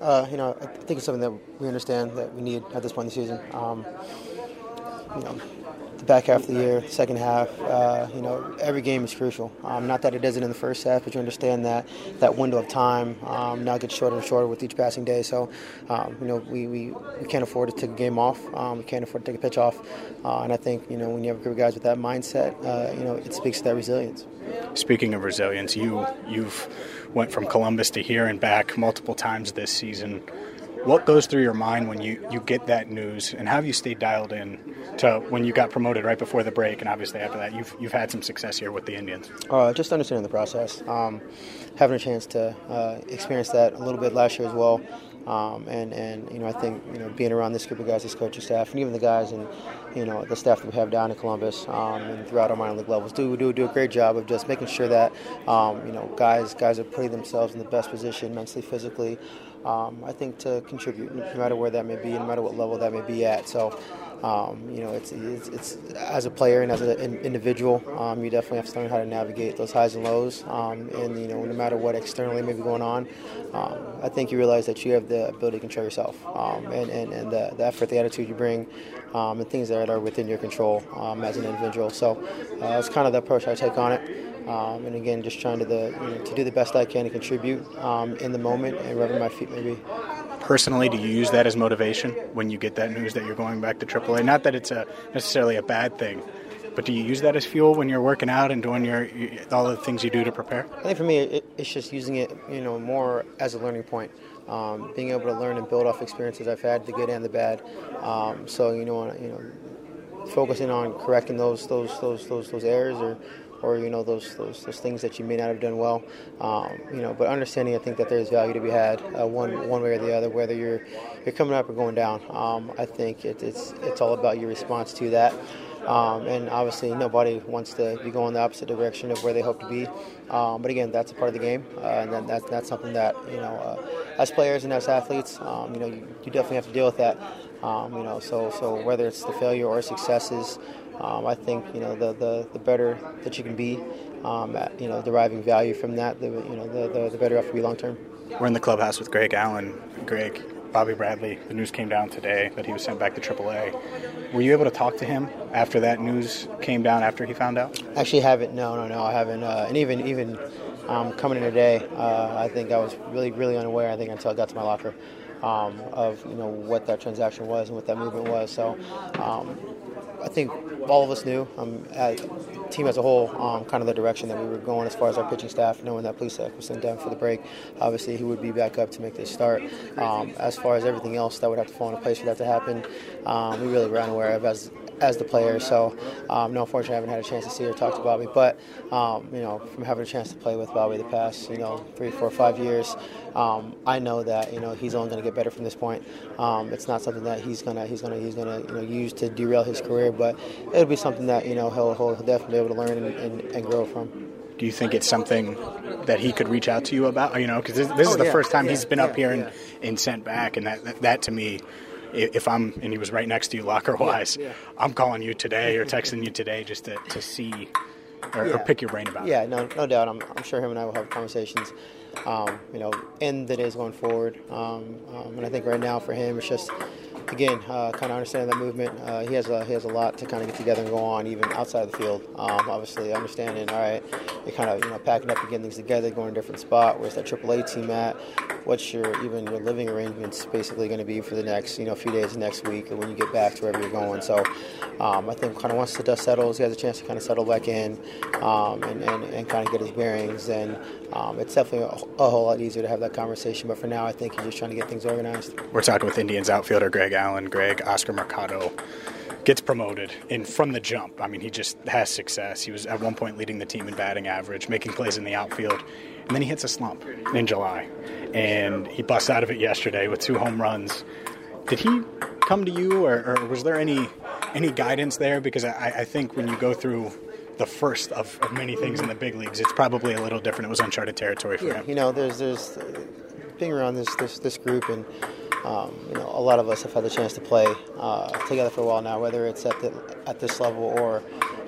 Uh, you know, I think it's something that we understand that we need at this point in the season. Um, you know, the back half of the year, second half, uh, you know, every game is crucial. Um, not that it isn't in the first half, but you understand that that window of time um, now gets shorter and shorter with each passing day. So, um, you know, we, we, we can't afford to take a game off. Um, we can't afford to take a pitch off. Uh, and I think, you know, when you have a group of guys with that mindset, uh, you know, it speaks to that resilience. Speaking of resilience, you you've went from Columbus to here and back multiple times this season. What goes through your mind when you, you get that news, and how have you stayed dialed in to when you got promoted right before the break, and obviously after that, you've you've had some success here with the Indians. Uh, just understanding the process, um, having a chance to uh, experience that a little bit last year as well, um, and and you know I think you know being around this group of guys, this coaching staff, and even the guys and you know the staff that we have down in Columbus um, and throughout our minor league levels do do do a great job of just making sure that um, you know guys guys are putting themselves in the best position mentally, physically. Um, I think to contribute, no matter where that may be, no matter what level that may be at. So, um, you know, it's, it's, it's as a player and as an individual, um, you definitely have to learn how to navigate those highs and lows. Um, and you know, no matter what externally may be going on, um, I think you realize that you have the ability to control yourself um, and, and, and the, the, effort, the attitude you bring, and things that are within your control as an individual. So, uh, it's kind of the approach I take on it. Um, and again, just trying to the you know, to do the best I can to contribute um, in the moment and wherever my feet may be. Personally, do you use that as motivation when you get that news that you're going back to AAA? Not that it's a, necessarily a bad thing, but do you use that as fuel when you're working out and doing your all the things you do to prepare? I think for me, it, it's just using it, you know, more as a learning point. Um, being able to learn and build off experiences I've had, the good and the bad. Um, so you know, you know, focusing on correcting those those those those those errors or or you know those, those those things that you may not have done well. Um, you know, but understanding, I think that there's value to be had uh, one one way or the other, whether you're you're coming up or going down. Um, I think it, it's it's all about your response to that. Um, and obviously, nobody wants to be going the opposite direction of where they hope to be. Um, but again, that's a part of the game, uh, and that, that, that's something that you know, uh, as players and as athletes, um, you know, you, you, definitely have to deal with that. Um, you know, so so whether it's the failure or successes, um, I think you know the, the, the better that you can be, um, at, you know, deriving value from that, the you know the, the, the better off to be long term. We're in the clubhouse with Greg Allen. Greg, Bobby Bradley. The news came down today that he was sent back to AAA. Were you able to talk to him after that news came down? After he found out? Actually, haven't. No, no, no. I haven't. Uh, and even even um, coming in today, uh, I think I was really really unaware. I think until I got to my locker. Um, of you know what that transaction was and what that movement was. So um, I think all of us knew, um, team as a whole, um, kind of the direction that we were going as far as our pitching staff, knowing that Plesac was sent down for the break. Obviously, he would be back up to make this start. Um, as far as everything else that would have to fall into place for that to happen, um, we really were unaware of as as the player. So, um, no, unfortunately, I haven't had a chance to see or talk to Bobby. But, um, you know, from having a chance to play with Bobby the past, you know, three, four, five years, um, I know that you know he's only going to get better from this point. Um, it's not something that he's gonna he's gonna he's gonna you know use to derail his career, but it'll be something that you know he'll, he'll definitely be able to learn and, and, and grow from do you think it's something that he could reach out to you about? You know, because this, this oh, is the yeah, first time yeah, he's been yeah, up here and, and sent back, and that, that, that to me if I'm and he was right next to you locker wise, yeah, yeah. I'm calling you today or texting you today just to, to see or, yeah. or pick your brain about yeah, it. Yeah, no, no doubt. I'm, I'm sure him and I will have conversations, um, you know, in the days going forward. Um, um, and I think right now for him, it's just again, uh, kind of understanding that movement. Uh, he has a he has a lot to kind of get together and go on, even outside of the field. Um, obviously, understanding. All right, you're kind of you know packing up and getting things together, going to a different spot. Where's that AAA team at? What's your even your living arrangements basically going to be for the next you know few days next week, or when you get back to wherever you're going? So um, I think kind of once the dust settles, he has a chance to kind of settle back in um, and, and, and kind of get his bearings. Then um, it's definitely a, a whole lot easier to have that conversation. But for now, I think he's just trying to get things organized. We're talking with Indians outfielder Greg Allen. Greg, Oscar Mercado gets promoted in from the jump. I mean, he just has success. He was at one point leading the team in batting average, making plays in the outfield, and then he hits a slump in July, and he busts out of it yesterday with two home runs. Did he come to you, or, or was there any any guidance there? Because I, I think when you go through the first of, of many things in the big leagues, it's probably a little different. It was uncharted territory for yeah, him. you know, there's there's uh, being around this this, this group and. Um, you know, a lot of us have had the chance to play uh, together for a while now, whether it's at the at this level or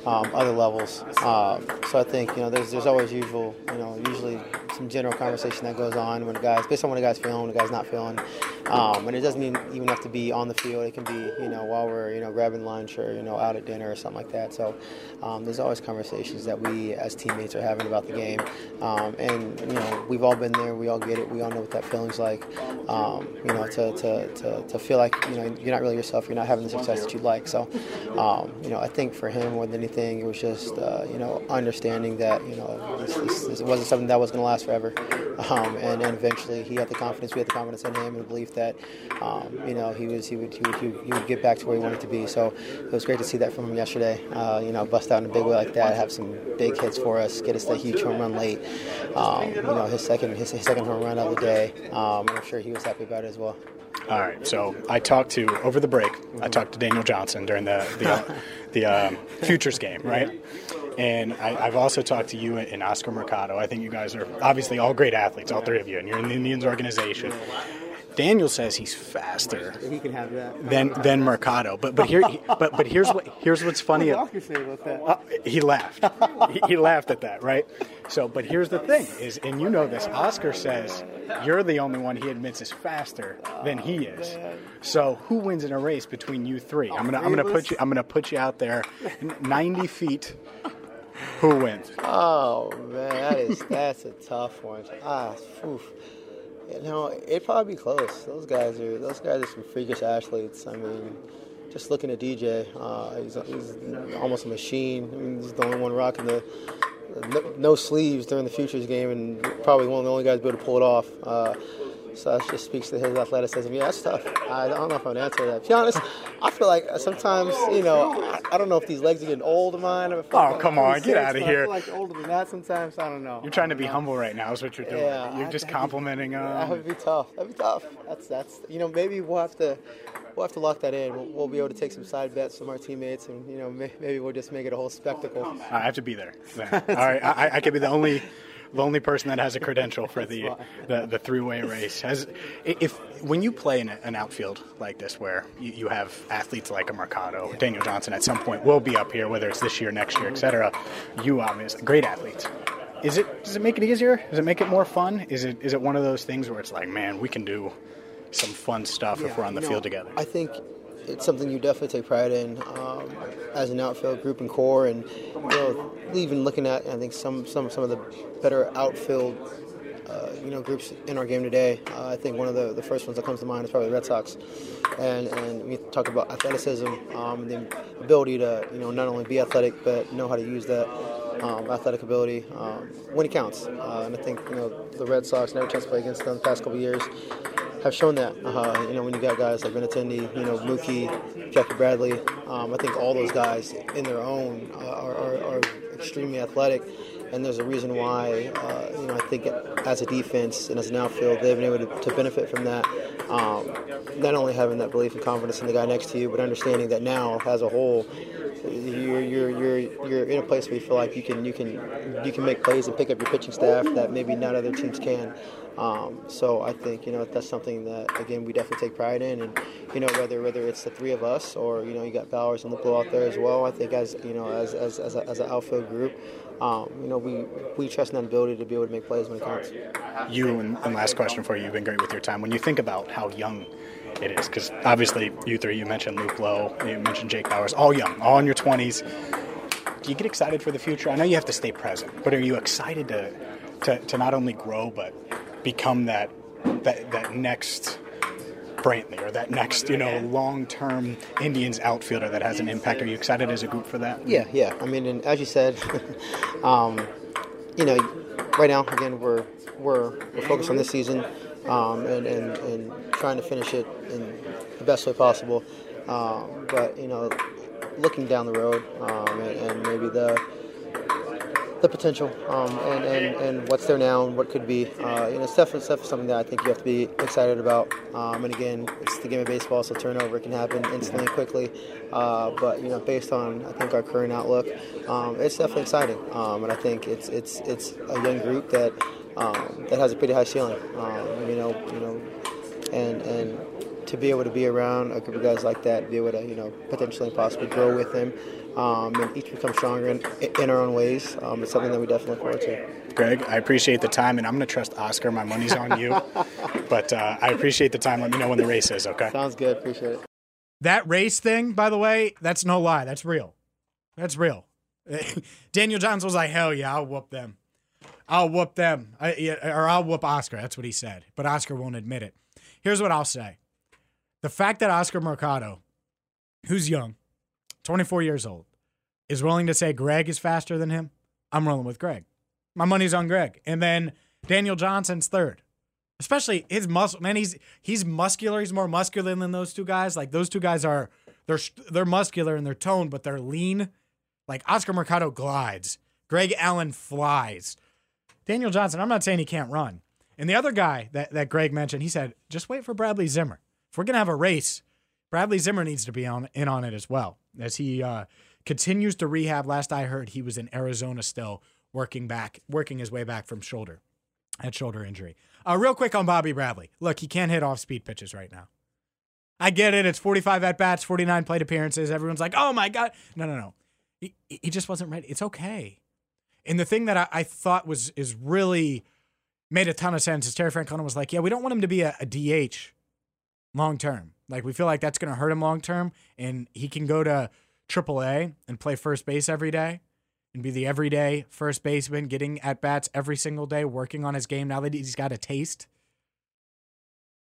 um, other levels. Um, so I think you know, there's there's always usual, you know, usually some general conversation that goes on when guys, based on what a guy's feeling, what a guy's not feeling, um, and it doesn't mean even have to be on the field. It can be you know while we're you know grabbing lunch or you know out at dinner or something like that. So um, there's always conversations that we as teammates are having about the game, um, and you know we've all been there. We all get it. We all know what that feeling's like. You know to, to, to, to feel like you know you're not really yourself. You're not having the success that you'd like. So you know I think for him more than anything, it was just uh, you know understanding that you know this, this, this wasn't something that was going to last forever, um, and, and eventually he had the confidence. We had the confidence in him and the belief that um, you know he was he would, he would he would get back to where he wanted to be. So it was great to see that from him yesterday. Uh, you know, bust out in a big way like that, have some big hits for us, get us that huge home run late. Um, you know, his second his, his second home run of the day. Um, I'm sure he was happy about it as well. All right. So I talked to over the break. I talked to Daniel Johnson during the the, the um, futures game, right? And I, I've also talked to you and Oscar Mercado. I think you guys are obviously all great athletes, all three of you, and you're in the Indians organization. Daniel says he's faster He can have that. than than Mercado, but but here but but here's what here's what's funny. What did Oscar say about that? Uh, he laughed. he, he laughed at that, right? So, but here's the thing: is and you know this. Oscar says you're the only one he admits is faster than he is. So, who wins in a race between you three? I'm gonna I'm gonna put you I'm gonna put you out there, 90 feet. Who wins? Oh man, that is that's a tough one. Ah, oof. You know, it'd probably be close. Those guys are those guys are some freakish athletes. I mean, just looking at DJ, uh, he's, he's almost a machine. I mean, he's the only one rocking the no, no sleeves during the futures game, and probably one of the only guys able to pull it off. Uh, so that just speaks to his athleticism. Yeah, that's tough. I don't know if I'm gonna answer that. To be honest, I feel like sometimes, you know, I, I don't know if these legs are getting old of mine. Or feel Oh, come on, get out of here. I feel like older than that sometimes. I don't know. You're trying to be humble right now. Is what you're doing. Yeah, you're I- just that'd be- complimenting That would be tough. That'd be tough. That's that's you know maybe we'll have to we'll have to lock that in. We'll, we'll be able to take some side bets from our teammates, and you know may, maybe we'll just make it a whole spectacle. I have to be there. All right, I, I could be the only, the only person that has a credential for the the, the three way race. Has if when you play in an outfield like this, where you, you have athletes like a Mercado, Daniel Johnson, at some point will be up here, whether it's this year, next year, etc. You obviously great athletes. Is it does it make it easier? Does it make it more fun? Is it is it one of those things where it's like, man, we can do some fun stuff if we're on the You know, field together? I think it's something you definitely take pride in um, as an outfield group and core, and you know, even looking at I think some some some of the better outfield. Uh, you know, groups in our game today. Uh, I think one of the, the first ones that comes to mind is probably the Red Sox, and and we talk about athleticism, um, the ability to you know not only be athletic but know how to use that um, athletic ability um, when it counts. Uh, and I think you know the Red Sox never chance to play against them the past couple years have shown that. Uh, you know, when you got guys like Benintendi, you know, Mookie, Jackie Bradley, um, I think all those guys in their own uh, are, are, are extremely athletic. And there's a reason why, uh, you know, I think as a defense and as an outfield, they've been able to, to benefit from that. Um, not only having that belief and confidence in the guy next to you, but understanding that now, as a whole, you're you're you're you're in a place where you feel like you can you can you can make plays and pick up your pitching staff that maybe not other teams can. Um, so I think you know that's something that again we definitely take pride in, and you know whether whether it's the three of us or you know you got Bauers and Luplow out there as well. I think as you know as as as, a, as an outfield group, um, you know we we trust in that ability to be able to make plays when it counts. you and, and last question for you you've been great with your time when you think about how young it is because obviously you three you mentioned Luplow you mentioned Jake Bauers all young all in your 20s do you get excited for the future? I know you have to stay present, but are you excited to to, to not only grow but become that that that next Brantley or that next you know long term Indians outfielder that has an impact? Are you excited as a group for that? Yeah, yeah. I mean, and as you said, um, you know, right now again we're we're we're focused on this season um, and, and and trying to finish it in the best way possible. Um, but you know, looking down the road um, and, and maybe the the potential um, and, and, and what's there now and what could be. Uh, you know, it's definitely, it's definitely something that I think you have to be excited about. Um, and again, it's the game of baseball, so turnover can happen instantly, quickly. Uh, but you know, based on I think our current outlook, um, it's definitely exciting. Um, and I think it's it's it's a young group that um, that has a pretty high ceiling. Um, you know, you know, and and to be able to be around a group of guys like that, be able to you know potentially and possibly grow with them, um, and each become stronger in, in our own ways. Um, it's something that we definitely look forward to. Greg, I appreciate the time, and I'm going to trust Oscar. My money's on you, but uh, I appreciate the time. Let me know when the race is. Okay. Sounds good. Appreciate it. That race thing, by the way, that's no lie. That's real. That's real. Daniel Johnson was like, "Hell yeah, I'll whoop them. I'll whoop them, I, or I'll whoop Oscar." That's what he said, but Oscar won't admit it. Here's what I'll say: the fact that Oscar Mercado, who's young, 24 years old, is willing to say Greg is faster than him, I'm rolling with Greg. My money's on Greg. And then Daniel Johnson's third. Especially his muscle, man. He's he's muscular. He's more muscular than those two guys. Like those two guys are, they're they're muscular in their tone, but they're lean. Like Oscar Mercado glides. Greg Allen flies. Daniel Johnson, I'm not saying he can't run. And the other guy that, that Greg mentioned, he said, just wait for Bradley Zimmer. If we're gonna have a race, Bradley Zimmer needs to be on in on it as well. As he uh, continues to rehab. Last I heard, he was in Arizona still working back, working his way back from shoulder, had shoulder injury. Uh, real quick on Bobby Bradley. Look, he can't hit off speed pitches right now. I get it. It's 45 at bats, 49 plate appearances. Everyone's like, oh my God. No, no, no. He, he just wasn't ready. It's okay. And the thing that I, I thought was is really made a ton of sense is Terry Francona was like, yeah, we don't want him to be a, a DH long term. Like we feel like that's going to hurt him long term, and he can go to AAA and play first base every day and be the everyday first baseman, getting at bats every single day, working on his game now that he's got a taste.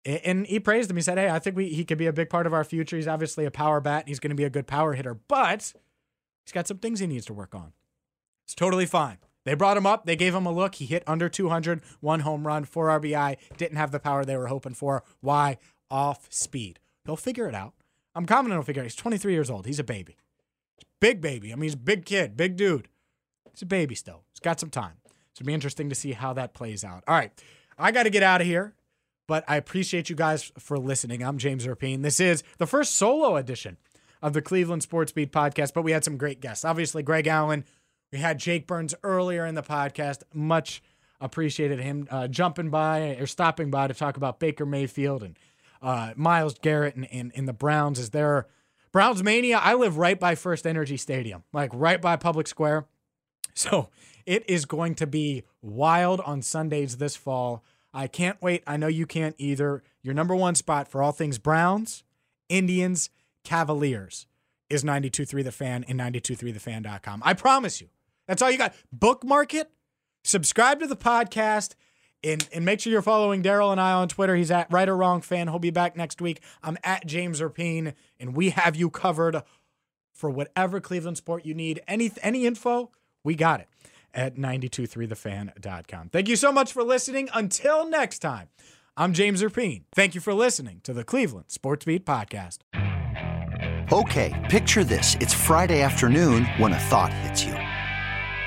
And he praised him. He said, "Hey, I think we he could be a big part of our future. He's obviously a power bat. He's going to be a good power hitter, but he's got some things he needs to work on. It's totally fine. They brought him up. They gave him a look. He hit under 200, one home run, four RBI. Didn't have the power they were hoping for. Why? Off speed. He'll figure it out. I'm confident he'll figure it out. He's 23 years old. He's a baby. Big baby. I mean, he's a big kid, big dude. He's a baby still. He's got some time. So it'll be interesting to see how that plays out. All right. I got to get out of here, but I appreciate you guys for listening. I'm James Rapien. This is the first solo edition of the Cleveland Sports Beat podcast, but we had some great guests. Obviously, Greg Allen. We had Jake Burns earlier in the podcast. Much appreciated him uh, jumping by or stopping by to talk about Baker Mayfield and uh, Myles Garrett and, and, and the Browns Is there Browns mania. I live right by First Energy Stadium, like right by Public Square. So it is going to be wild on Sundays this fall. I can't wait. I know you can't either. Your number one spot for all things Browns, Indians, Cavaliers is 92.3 The Fan and 92.3thefan.com. I promise you. That's all you got. Bookmark it, subscribe to the podcast, and, and make sure you're following Daryl and I on Twitter. He's at Right or Wrong Fan. He'll be back next week. I'm at James Rapien, and we have you covered for whatever Cleveland sport you need. Any any info, we got it at 923thefan.com. Thank you so much for listening. Until next time, I'm James Rapien. Thank you for listening to the Cleveland Sports Beat Podcast. Okay, picture this. It's Friday afternoon when a thought hits you.